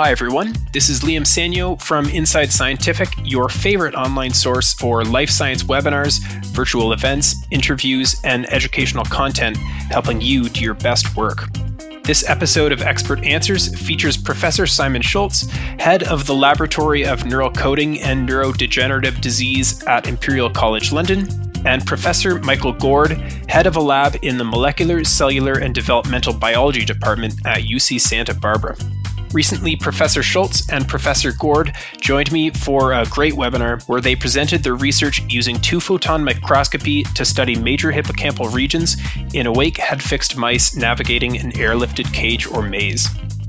Hi, everyone. This is Liam Sanyo from Inside Scientific, your favorite online source for life science webinars, virtual events, interviews, and educational content, helping you do your best work. This episode of Expert Answers features Professor Simon Schultz, head of the Laboratory of Neural Coding and Neurodegenerative Disease at Imperial College London, and Professor Michael Goard, head of a lab in the Molecular, Cellular, and Developmental Biology Department at UC Santa Barbara. Recently, Professor Schultz and Professor Goard joined me for a great webinar where they presented their research using two photon microscopy to study major hippocampal regions in awake head fixed mice navigating an airlifted cage or maze.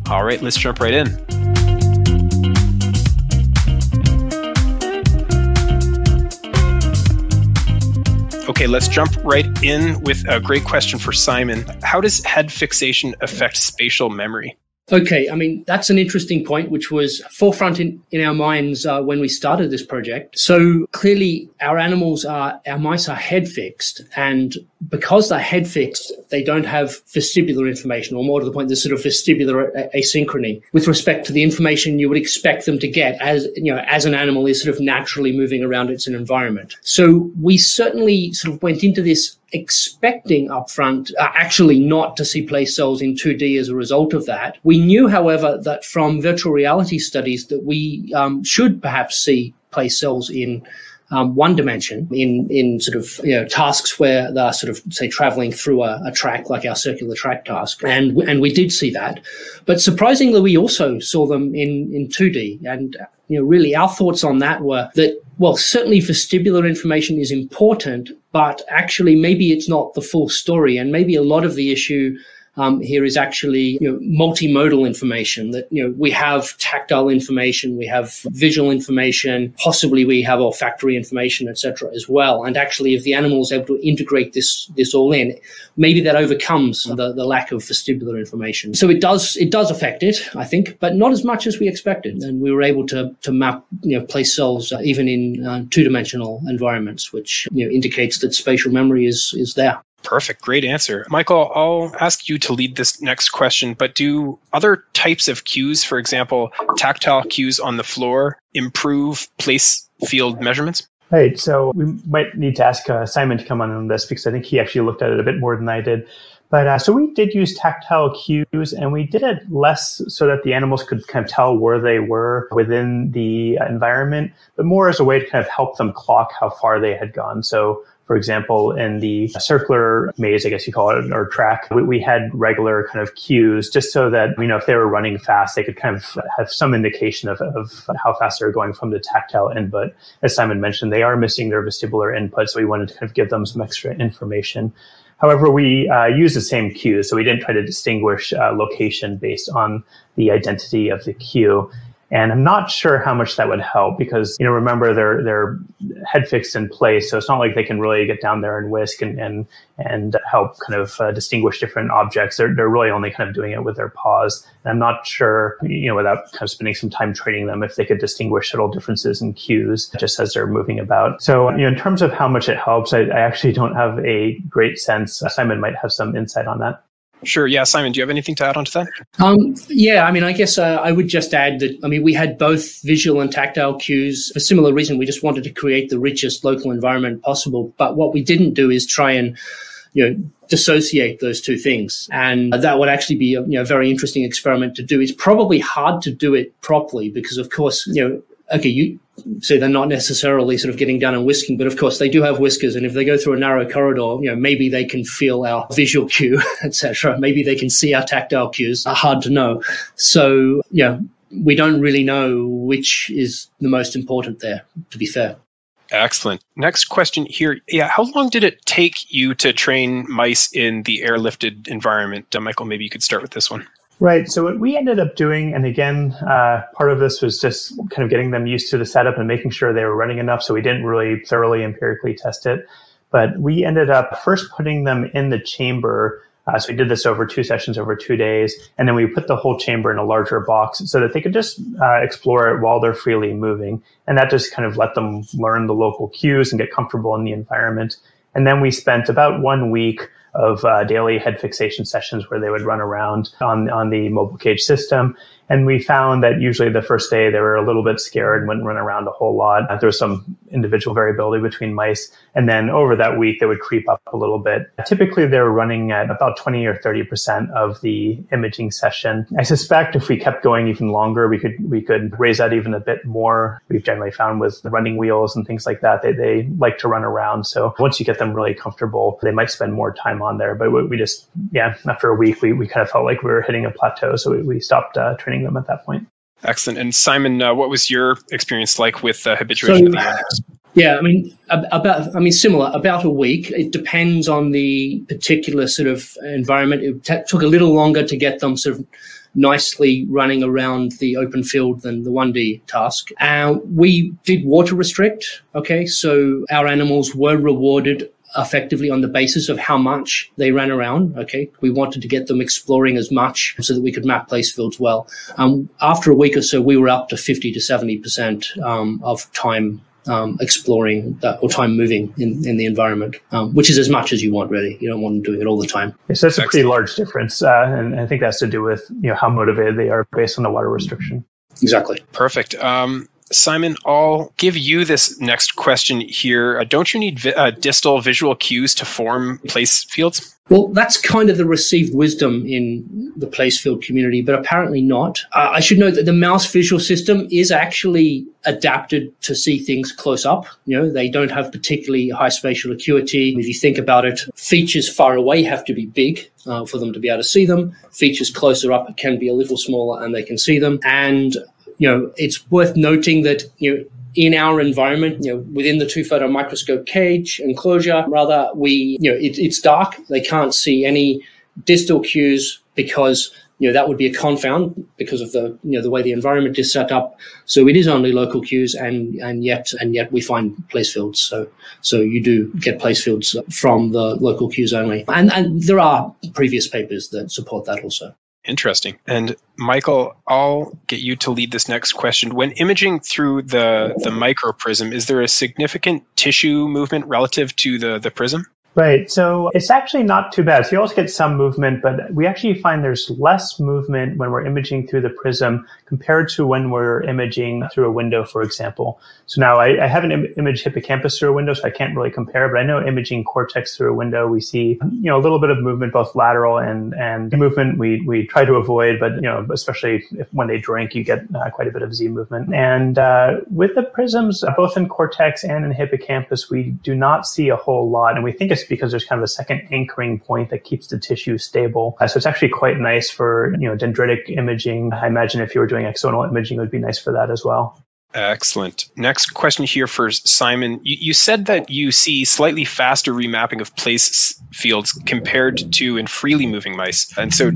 All right, let's jump right in. Okay, let's jump right in with a great question for Simon. How does head fixation affect spatial memory? Okay, I mean, that's an interesting point, which was forefront in, in our minds uh, when we started this project. So clearly, our animals are, our mice are head fixed, and because they're head fixed, they don't have vestibular information, or more to the point, there's sort of vestibular asynchrony with respect to the information you would expect them to get as, you know, as an animal is sort of naturally moving around its environment. So we certainly sort of went into this expecting upfront uh, actually not to see place cells in 2D as a result of that. We knew, however, that from virtual reality studies that we um, should perhaps see place cells in um, one dimension in in sort of you know tasks where they're sort of say traveling through a, a, track like our circular track task, and and we did see that, but surprisingly we also saw them in in 2D, and you know really our thoughts on that were that well certainly vestibular information is important, but actually maybe it's not the full story, and maybe a lot of the issue um, here is actually you know, multimodal information that you know we have tactile information, we have visual information, possibly we have olfactory information, etc. as well. And actually, if the animal is able to integrate this this all in, maybe that overcomes the, the lack of vestibular information. So it does it does affect it, I think, but not as much as we expected. And we were able to to map you know place cells uh, even in uh, two dimensional environments, which you know indicates that spatial memory is is there. Perfect. Great answer. Michael, I'll ask you to lead this next question, but do other types of cues, for example, tactile cues on the floor, improve place field measurements? Right. So we might need to ask uh, Simon to come on on this because I think he actually looked at it a bit more than I did. But uh, so we did use tactile cues and we did it less so that the animals could kind of tell where they were within the environment, but more as a way to kind of help them clock how far they had gone. So for example, in the circular maze, I guess you call it, or track, we, we, had regular kind of cues just so that, you know, if they were running fast, they could kind of have some indication of, of how fast they're going from the tactile input. As Simon mentioned, they are missing their vestibular input, so we wanted to kind of give them some extra information. However, we uh, use the same cues, so we didn't try to distinguish uh, location based on the identity of the cue. And I'm not sure how much that would help because, you know, remember they're, they're head fixed in place. So it's not like they can really get down there and whisk and, and, and help kind of uh, distinguish different objects. They're, they're really only kind of doing it with their paws. And I'm not sure, you know, without kind of spending some time training them, if they could distinguish subtle differences in cues just as they're moving about. So, you know, in terms of how much it helps, I, I actually don't have a great sense. Simon might have some insight on that. Sure. Yeah, Simon, do you have anything to add on to that? Um, yeah, I mean, I guess uh, I would just add that, I mean, we had both visual and tactile cues for similar reason. We just wanted to create the richest local environment possible. But what we didn't do is try and, you know, dissociate those two things. And that would actually be a you know, very interesting experiment to do. It's probably hard to do it properly because, of course, you know, okay, you so they're not necessarily sort of getting down and whisking, but of course they do have whiskers. And if they go through a narrow corridor, you know, maybe they can feel our visual cue, etc. Maybe they can see our tactile cues. Are hard to know. So, yeah, we don't really know which is the most important there, to be fair. Excellent. Next question here. Yeah, how long did it take you to train mice in the airlifted environment? Uh, Michael, maybe you could start with this one. Right. So what we ended up doing, and again, uh, part of this was just kind of getting them used to the setup and making sure they were running enough. So we didn't really thoroughly empirically test it, but we ended up first putting them in the chamber. Uh, so we did this over two sessions over two days, and then we put the whole chamber in a larger box so that they could just uh, explore it while they're freely moving, and that just kind of let them learn the local cues and get comfortable in the environment. And then we spent about one week of uh, daily head fixation sessions where they would run around on, on the mobile cage system. And we found that usually the first day they were a little bit scared and wouldn't run around a whole lot. There was some individual variability between mice. And then over that week, they would creep up a little bit. Typically, they were running at about 20 or 30% of the imaging session. I suspect if we kept going even longer, we could, we could raise that even a bit more. We've generally found with the running wheels and things like that, they, they like to run around. So once you get them really comfortable, they might spend more time on there. But we just, yeah, after a week, we, we kind of felt like we were hitting a plateau. So we, we stopped uh, training them at that point. Excellent. And Simon, uh, what was your experience like with uh, habituation so, of the animals? Yeah, I mean, about, I mean, similar, about a week. It depends on the particular sort of environment. It t- took a little longer to get them sort of nicely running around the open field than the 1D task. Uh, we did water restrict. Okay. So our animals were rewarded effectively on the basis of how much they ran around. Okay. We wanted to get them exploring as much so that we could map place fields well. Um, after a week or so, we were up to 50 to 70% um, of time um, exploring that, or time moving in, in the environment, um, which is as much as you want, really. You don't want them doing it all the time. So that's a pretty large difference. Uh, and I think that's to do with you know how motivated they are based on the water restriction. Exactly. Perfect. Um, Simon, I'll give you this next question here. Uh, don't you need vi- uh, distal visual cues to form place fields? Well, that's kind of the received wisdom in the place field community, but apparently not. Uh, I should note that the mouse visual system is actually adapted to see things close up. You know, they don't have particularly high spatial acuity. If you think about it, features far away have to be big uh, for them to be able to see them. Features closer up can be a little smaller and they can see them. And you know, it's worth noting that, you know, in our environment, you know, within the two photon microscope cage enclosure, rather, we, you know, it, it's dark. They can't see any distal cues because, you know, that would be a confound because of the, you know, the way the environment is set up. So it is only local cues and, and yet, and yet we find place fields. So, so you do get place fields from the local cues only. And, and there are previous papers that support that also. Interesting. And Michael, I'll get you to lead this next question. When imaging through the the microprism, is there a significant tissue movement relative to the the prism? Right. So it's actually not too bad. So you also get some movement, but we actually find there's less movement when we're imaging through the prism compared to when we're imaging through a window, for example. So now I, I haven't Im- imaged hippocampus through a window, so I can't really compare, but I know imaging cortex through a window, we see, you know, a little bit of movement, both lateral and, and movement we, we try to avoid, but, you know, especially if, when they drink, you get uh, quite a bit of Z movement. And uh, with the prisms, both in cortex and in hippocampus, we do not see a whole lot. And we think it's because there's kind of a second anchoring point that keeps the tissue stable. Uh, so it's actually quite nice for, you know, dendritic imaging. I imagine if you were doing external imaging, it would be nice for that as well. Excellent. Next question here for Simon. You, you, said that you see slightly faster remapping of place fields compared to in freely moving mice. And so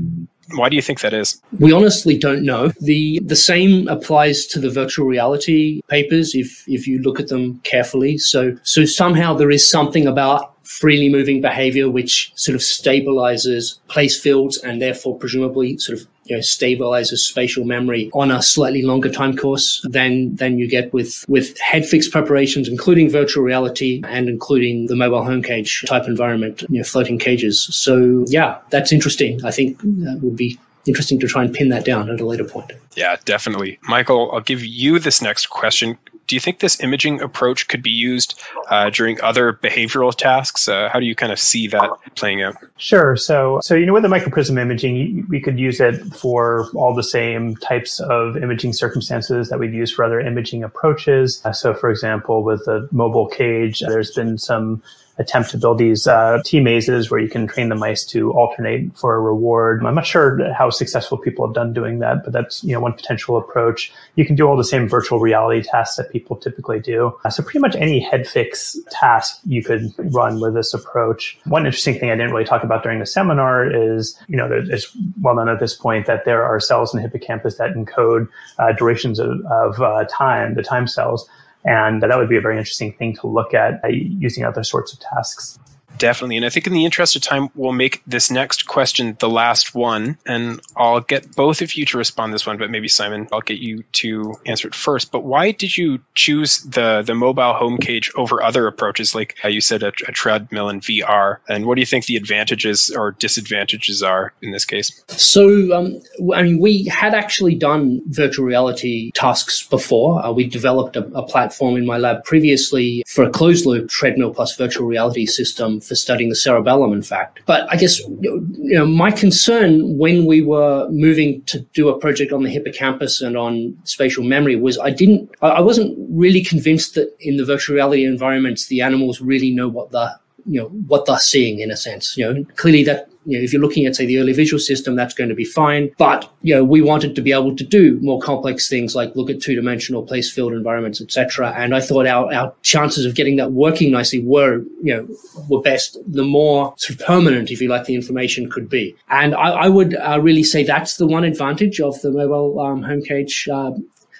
why do you think that is? We honestly don't know. The the same applies to the virtual reality papers if if you look at them carefully. So so somehow there is something about freely moving behavior which sort of stabilizes place fields and therefore presumably sort of you know, stabilizes spatial memory on a slightly longer time course than than you get with with head fix preparations, including virtual reality and including the mobile home cage type environment, you know, floating cages. So yeah, that's interesting. I think that would be interesting to try and pin that down at a later point. Yeah, definitely. Michael, I'll give you this next question. Do you think this imaging approach could be used uh, during other behavioral tasks? Uh, how do you kind of see that playing out? Sure. So, so you know, with the microprism imaging, we could use it for all the same types of imaging circumstances that we'd use for other imaging approaches. Uh, so, for example, with the mobile cage, there's been some attempt to build these uh, T mazes where you can train the mice to alternate for a reward. I'm not sure how successful people have done doing that, but that's you know one potential approach. You can do all the same virtual reality tasks that people typically do. Uh, so pretty much any head fix task you could run with this approach. One interesting thing I didn't really talk about during the seminar is you know it's well known at this point that there are cells in the hippocampus that encode uh, durations of, of uh, time, the time cells. And that would be a very interesting thing to look at uh, using other sorts of tasks. Definitely. And I think in the interest of time, we'll make this next question the last one. And I'll get both of you to respond this one, but maybe Simon, I'll get you to answer it first. But why did you choose the, the mobile home cage over other approaches, like uh, you said, a, a treadmill and VR? And what do you think the advantages or disadvantages are in this case? So, um, I mean, we had actually done virtual reality tasks before. Uh, we developed a, a platform in my lab previously for a closed loop treadmill plus virtual reality system for studying the cerebellum, in fact. But I guess, you know, my concern when we were moving to do a project on the hippocampus and on spatial memory was I didn't, I wasn't really convinced that in the virtual reality environments, the animals really know what the you know what they're seeing in a sense you know clearly that you know, if you're looking at say the early visual system, that's going to be fine. But you know, we wanted to be able to do more complex things like look at two-dimensional place field environments, etc. And I thought our, our chances of getting that working nicely were you know were best the more sort of permanent, if you like, the information could be. And I, I would uh, really say that's the one advantage of the mobile um, home cage uh,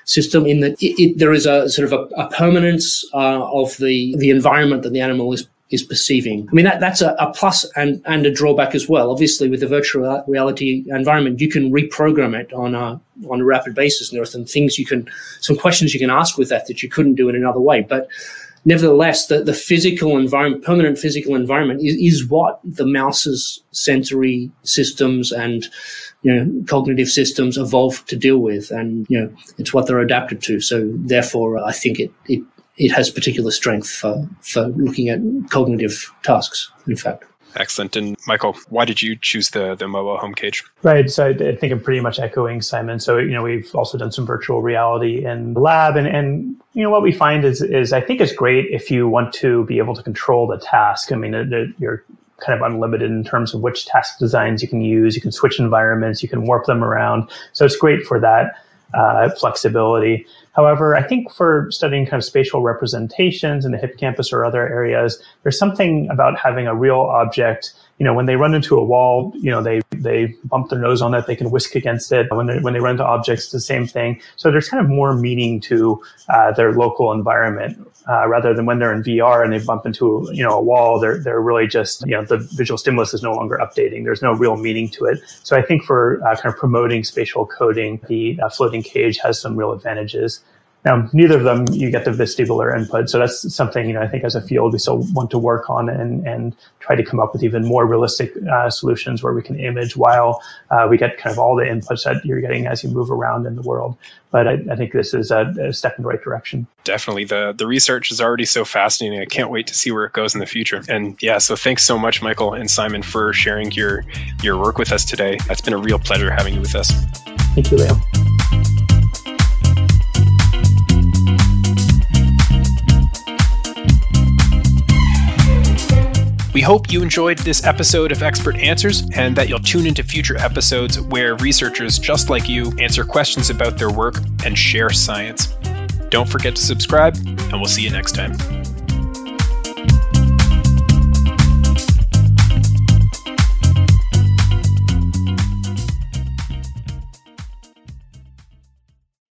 system in that it, it, there is a sort of a, a permanence uh, of the the environment that the animal is is perceiving. I mean, that, that's a, a plus and, and a drawback as well. Obviously, with the virtual reality environment, you can reprogram it on a, on a rapid basis. And there are some things you can, some questions you can ask with that that you couldn't do in another way. But nevertheless, the, the physical environment, permanent physical environment is, is what the mouse's sensory systems and, you know, cognitive systems evolved to deal with. And, you know, it's what they're adapted to. So therefore, I think it, it it has particular strength for, for looking at cognitive tasks, in fact. Excellent. And Michael, why did you choose the the mobile home cage? Right. So I think I'm pretty much echoing Simon. So you know we've also done some virtual reality in the lab, and and you know what we find is is I think it's great if you want to be able to control the task. I mean, you're kind of unlimited in terms of which task designs you can use. You can switch environments, you can warp them around. So it's great for that uh, flexibility. However, I think for studying kind of spatial representations in the hippocampus or other areas, there's something about having a real object. You know, when they run into a wall, you know, they they bump their nose on it, they can whisk against it. When they when they run into objects, the same thing. So there's kind of more meaning to uh, their local environment uh, rather than when they're in VR and they bump into you know a wall. They're they're really just you know the visual stimulus is no longer updating. There's no real meaning to it. So I think for uh, kind of promoting spatial coding, the uh, floating cage has some real advantages. Now, neither of them you get the vestibular input, so that's something you know I think as a field we still want to work on and and try to come up with even more realistic uh, solutions where we can image while uh, we get kind of all the inputs that you're getting as you move around in the world. But I, I think this is a, a, step in the right direction. Definitely, the the research is already so fascinating. I can't wait to see where it goes in the future. And yeah, so thanks so much, Michael and Simon, for sharing your your work with us today. It's been a real pleasure having you with us. Thank you, Leo. We hope you enjoyed this episode of Expert Answers and that you'll tune into future episodes where researchers just like you answer questions about their work and share science. Don't forget to subscribe, and we'll see you next time.